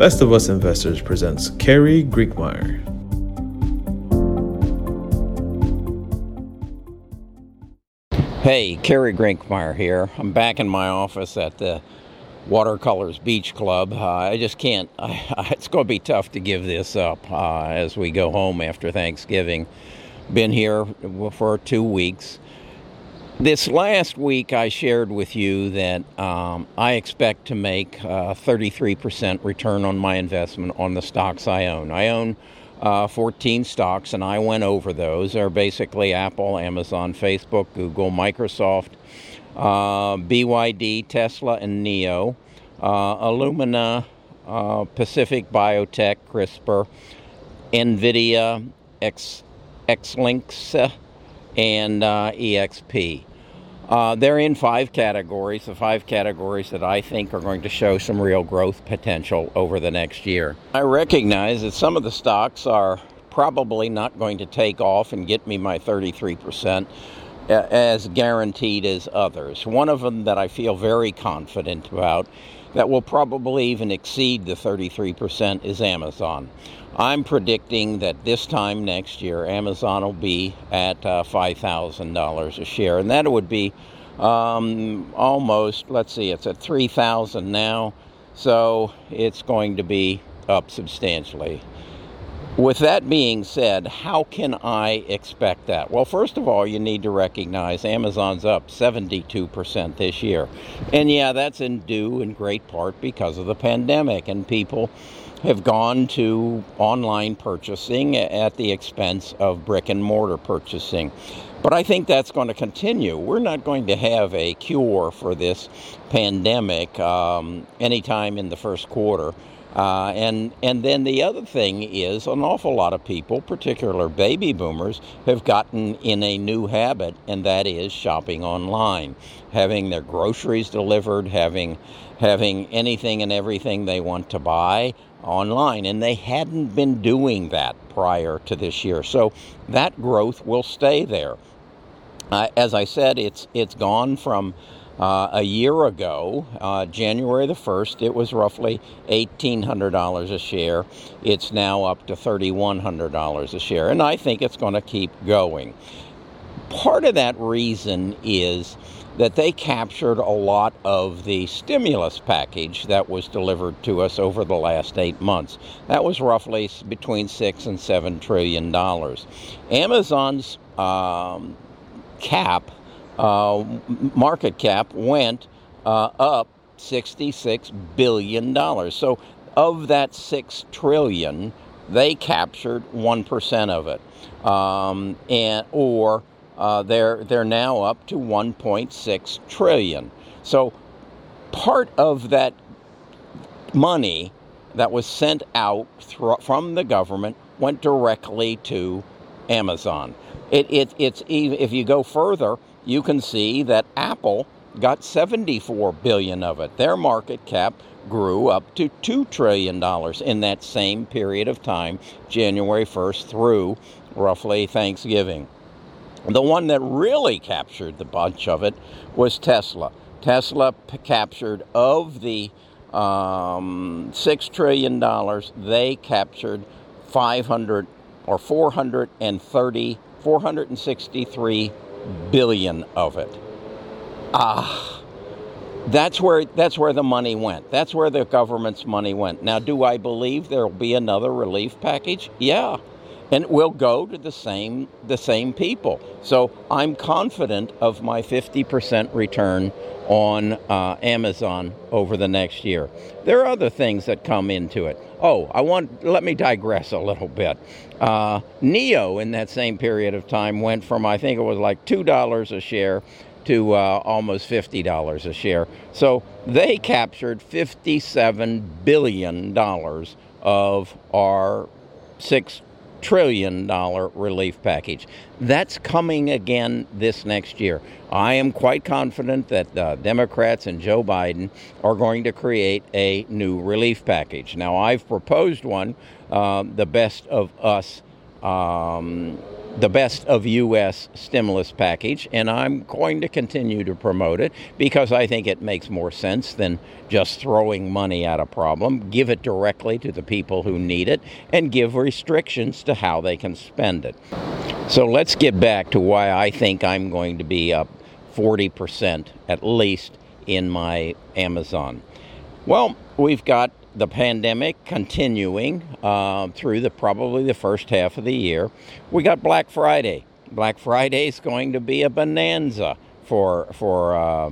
Best of Us Investors presents Kerry Grinkmeyer. Hey, Kerry Grinkmeyer here. I'm back in my office at the Watercolors Beach Club. Uh, I just can't, I, it's going to be tough to give this up uh, as we go home after Thanksgiving. Been here for two weeks. This last week, I shared with you that um, I expect to make a 33% return on my investment on the stocks I own. I own uh, 14 stocks, and I went over those. They're basically Apple, Amazon, Facebook, Google, Microsoft, uh, BYD, Tesla, and NIO, uh, Illumina, uh, Pacific Biotech, CRISPR, NVIDIA, X, Xilinx, and uh, EXP. Uh, they're in five categories, the five categories that I think are going to show some real growth potential over the next year. I recognize that some of the stocks are probably not going to take off and get me my 33% uh, as guaranteed as others. One of them that I feel very confident about that will probably even exceed the 33% is Amazon. I'm predicting that this time next year, Amazon will be at uh, $5,000 a share, and that would be um, almost, let's see, it's at 3000 now, so it's going to be up substantially. With that being said, how can I expect that? Well, first of all, you need to recognize Amazon's up 72% this year. And yeah, that's in due in great part because of the pandemic and people have gone to online purchasing at the expense of brick and mortar purchasing. But I think that's going to continue. We're not going to have a cure for this pandemic um, anytime in the first quarter. Uh, and and then the other thing is an awful lot of people, particular baby boomers, have gotten in a new habit, and that is shopping online, having their groceries delivered, having having anything and everything they want to buy online, and they hadn't been doing that prior to this year. So that growth will stay there. Uh, as I said, it's it's gone from uh, a year ago, uh, January the 1st, it was roughly $1,800 a share. It's now up to $3,100 a share, and I think it's going to keep going. Part of that reason is that they captured a lot of the stimulus package that was delivered to us over the last eight months. That was roughly between six and seven trillion dollars. Amazon's um, cap uh, market cap went uh, up 66 billion dollars. So of that 6 trillion, they captured one percent of it, um, and or uh, they're they're now up to 1.6 trillion. So part of that money that was sent out from the government went directly to Amazon. It, it, it's if you go further, you can see that Apple got 74 billion of it. Their market cap grew up to 2 trillion dollars in that same period of time, January 1st through roughly Thanksgiving. The one that really captured the bunch of it was Tesla. Tesla p- captured of the um, six trillion dollars, they captured 500 or 430, 463 billion of it. Ah, that's where that's where the money went. That's where the government's money went. Now, do I believe there'll be another relief package? Yeah, and it will go to the same the same people. So I'm confident of my 50% return on uh, Amazon over the next year. There are other things that come into it. Oh, I want let me digress a little bit. Uh, NIO in that same period of time went from I think it was like two dollars a share to uh, almost fifty dollars a share. So they captured fifty-seven billion dollars of our six trillion dollar relief package. That's coming again this next year. I am quite confident that uh, Democrats and Joe Biden are going to create a new relief package. Now, I've proposed one, uh, the best of us. Um, the best of U.S. stimulus package, and I'm going to continue to promote it because I think it makes more sense than just throwing money at a problem. Give it directly to the people who need it and give restrictions to how they can spend it. So let's get back to why I think I'm going to be up 40% at least in my Amazon. Well, we've got the pandemic continuing uh, through the probably the first half of the year. We got Black Friday. Black Friday is going to be a bonanza for for uh,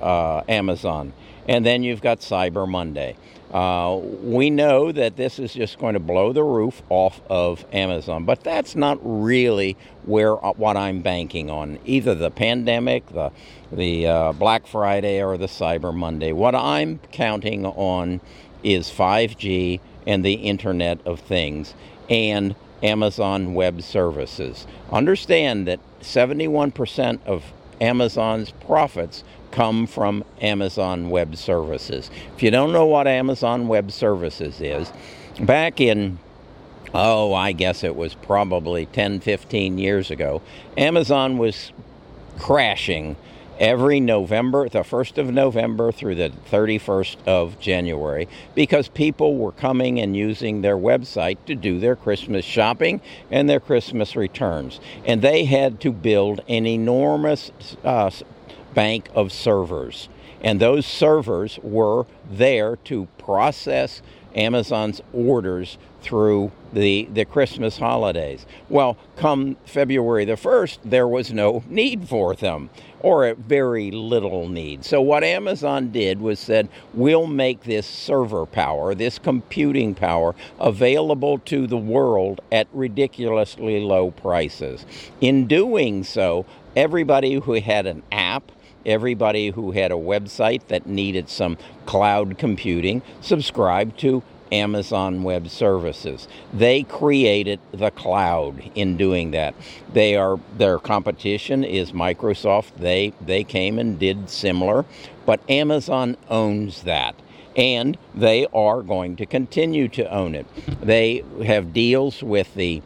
uh, Amazon, and then you've got Cyber Monday. Uh, we know that this is just going to blow the roof off of Amazon, but that's not really where uh, what I'm banking on. Either the pandemic, the the uh, Black Friday, or the Cyber Monday. What I'm counting on is 5G and the Internet of Things and Amazon Web Services. Understand that 71% of Amazon's profits come from Amazon Web Services. If you don't know what Amazon Web Services is, back in oh, I guess it was probably 10, 15 years ago, Amazon was crashing every November, the 1st of November through the 31st of January, because people were coming and using their website to do their Christmas shopping and their Christmas returns. And they had to build an enormous uh, bank of servers. And those servers were there to process Amazon's orders through the, the Christmas holidays. Well, come February the 1st, there was no need for them, or very little need. So, what Amazon did was said, we'll make this server power, this computing power, available to the world at ridiculously low prices. In doing so, everybody who had an app, everybody who had a website that needed some cloud computing subscribed to Amazon Web Services. They created the cloud in doing that. They are their competition is Microsoft. They they came and did similar, but Amazon owns that. And they are going to continue to own it. They have deals with the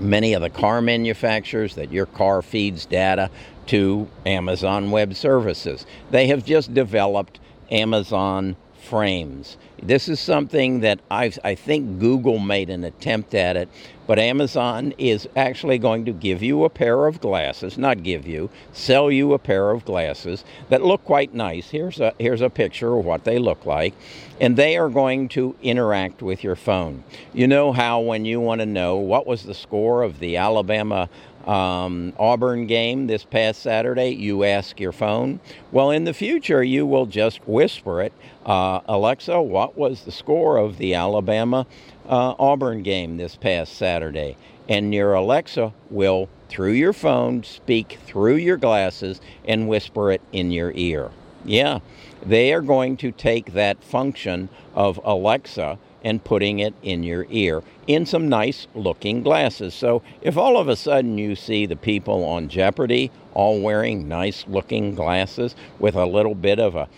many of the car manufacturers that your car feeds data to Amazon Web Services. They have just developed Amazon frames. This is something that I've, I think Google made an attempt at it, but Amazon is actually going to give you a pair of glasses, not give you, sell you a pair of glasses that look quite nice. Here's a, here's a picture of what they look like, and they are going to interact with your phone. You know how when you want to know what was the score of the Alabama um, Auburn game this past Saturday, you ask your phone. Well, in the future, you will just whisper it uh, Alexa, what was the score of the Alabama uh, Auburn game this past Saturday? And your Alexa will, through your phone, speak through your glasses and whisper it in your ear. Yeah, they are going to take that function of Alexa and putting it in your ear in some nice looking glasses. So if all of a sudden you see the people on Jeopardy all wearing nice looking glasses with a little bit of a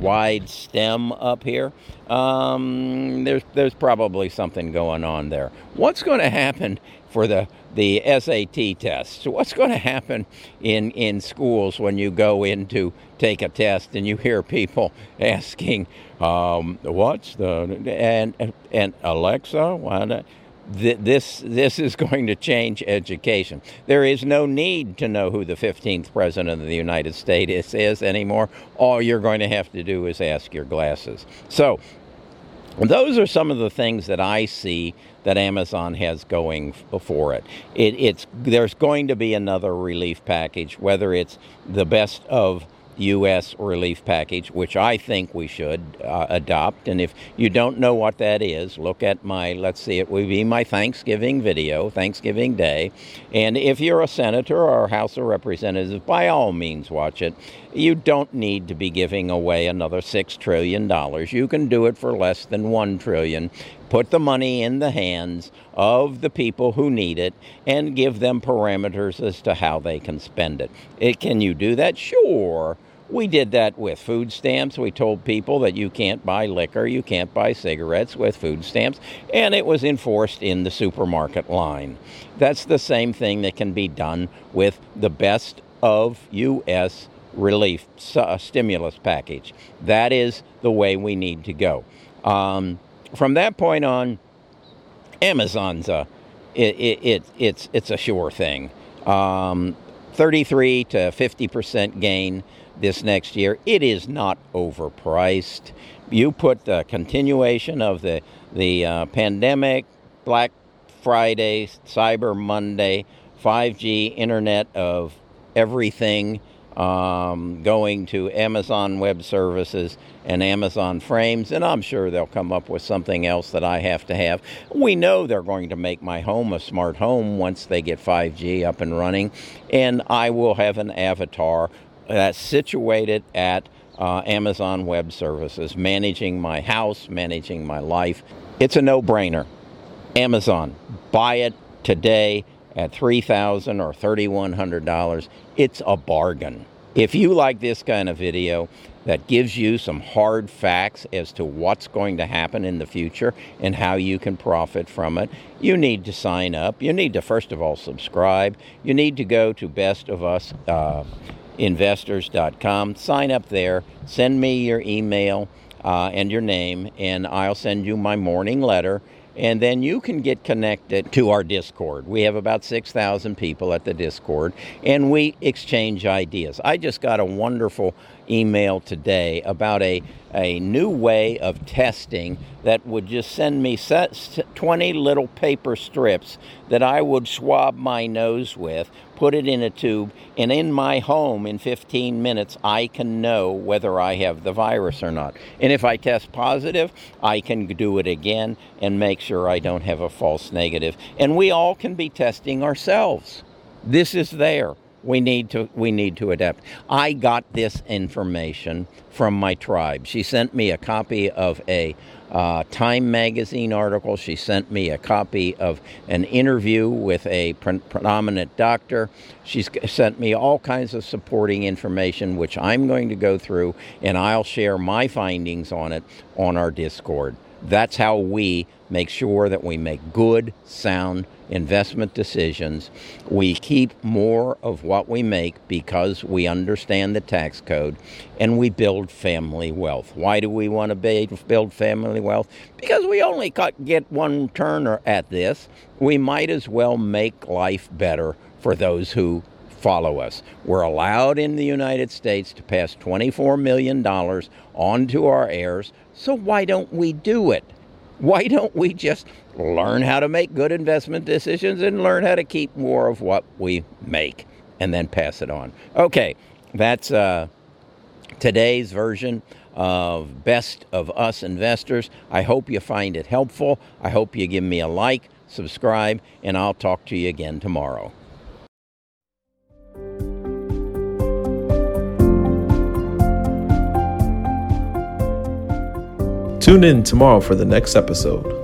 wide stem up here. Um, there's there's probably something going on there. What's going to happen for the the SAT tests? So what's going to happen in in schools when you go in to take a test and you hear people asking, um, "What's the and and Alexa?" What? this this is going to change education. There is no need to know who the 15th president of the United States is anymore. All you're going to have to do is ask your glasses. So, those are some of the things that I see that Amazon has going for it. it. It's there's going to be another relief package, whether it's the best of U.S. relief package, which I think we should uh, adopt. And if you don't know what that is, look at my, let's see, it will be my Thanksgiving video, Thanksgiving Day. And if you're a senator or a House of Representatives, by all means watch it. You don't need to be giving away another $6 trillion. You can do it for less than 1 trillion put the money in the hands of the people who need it and give them parameters as to how they can spend it. it can you do that? Sure. We did that with food stamps. We told people that you can't buy liquor, you can't buy cigarettes with food stamps, and it was enforced in the supermarket line. That's the same thing that can be done with the best of U.S. relief stimulus package. That is the way we need to go. Um, from that point on, Amazon's a it, it, it, it's it's a sure thing. Um, 33 to 50 percent gain this next year. It is not overpriced. You put the continuation of the the uh, pandemic, Black Friday, Cyber Monday, 5G, Internet of Everything um, going to Amazon Web Services and Amazon Frames, and I'm sure they'll come up with something else that I have to have. We know they're going to make my home a smart home once they get 5G up and running, and I will have an avatar that's situated at uh, Amazon Web Services, managing my house, managing my life. It's a no brainer. Amazon, buy it today at 3,000 or $3,100. It's a bargain. If you like this kind of video that gives you some hard facts as to what's going to happen in the future and how you can profit from it, you need to sign up. You need to, first of all, subscribe. You need to go to bestofusinvestors.com. Uh, Sign up there. Send me your email uh, and your name, and I'll send you my morning letter and then you can get connected to our Discord. We have about 6,000 people at the Discord, and we exchange ideas. I just got a wonderful email today about a, a new way of testing that would just send me 20 little paper strips that I would swab my nose with, put it in a tube, and in my home in 15 minutes, I can know whether I have the virus or not. And if I test positive, I can do it again and make sure I don't have a false negative. And we all can be testing ourselves. This is there we need to we need to adapt. I got this information from my tribe. She sent me a copy of a uh, Time magazine article. She sent me a copy of an interview with a pre- predominant doctor. She's sent me all kinds of supporting information, which I'm going to go through, and I'll share my findings on it on our Discord. That's how we make sure that we make good, sound investment decisions. We keep more of what we make because we understand the tax code and we build family wealth. Why do we want to build family wealth? Because we only get one turn at this. We might as well make life better for those who follow us. We're allowed in the United States to pass $24 million onto our heirs, so why don't we do it? Why don't we just learn how to make good investment decisions and learn how to keep more of what we make and then pass it on? Okay, that's uh, today's version of Best of Us Investors. I hope you find it helpful. I hope you give me a like, subscribe, and I'll talk to you again tomorrow. Tune in tomorrow for the next episode.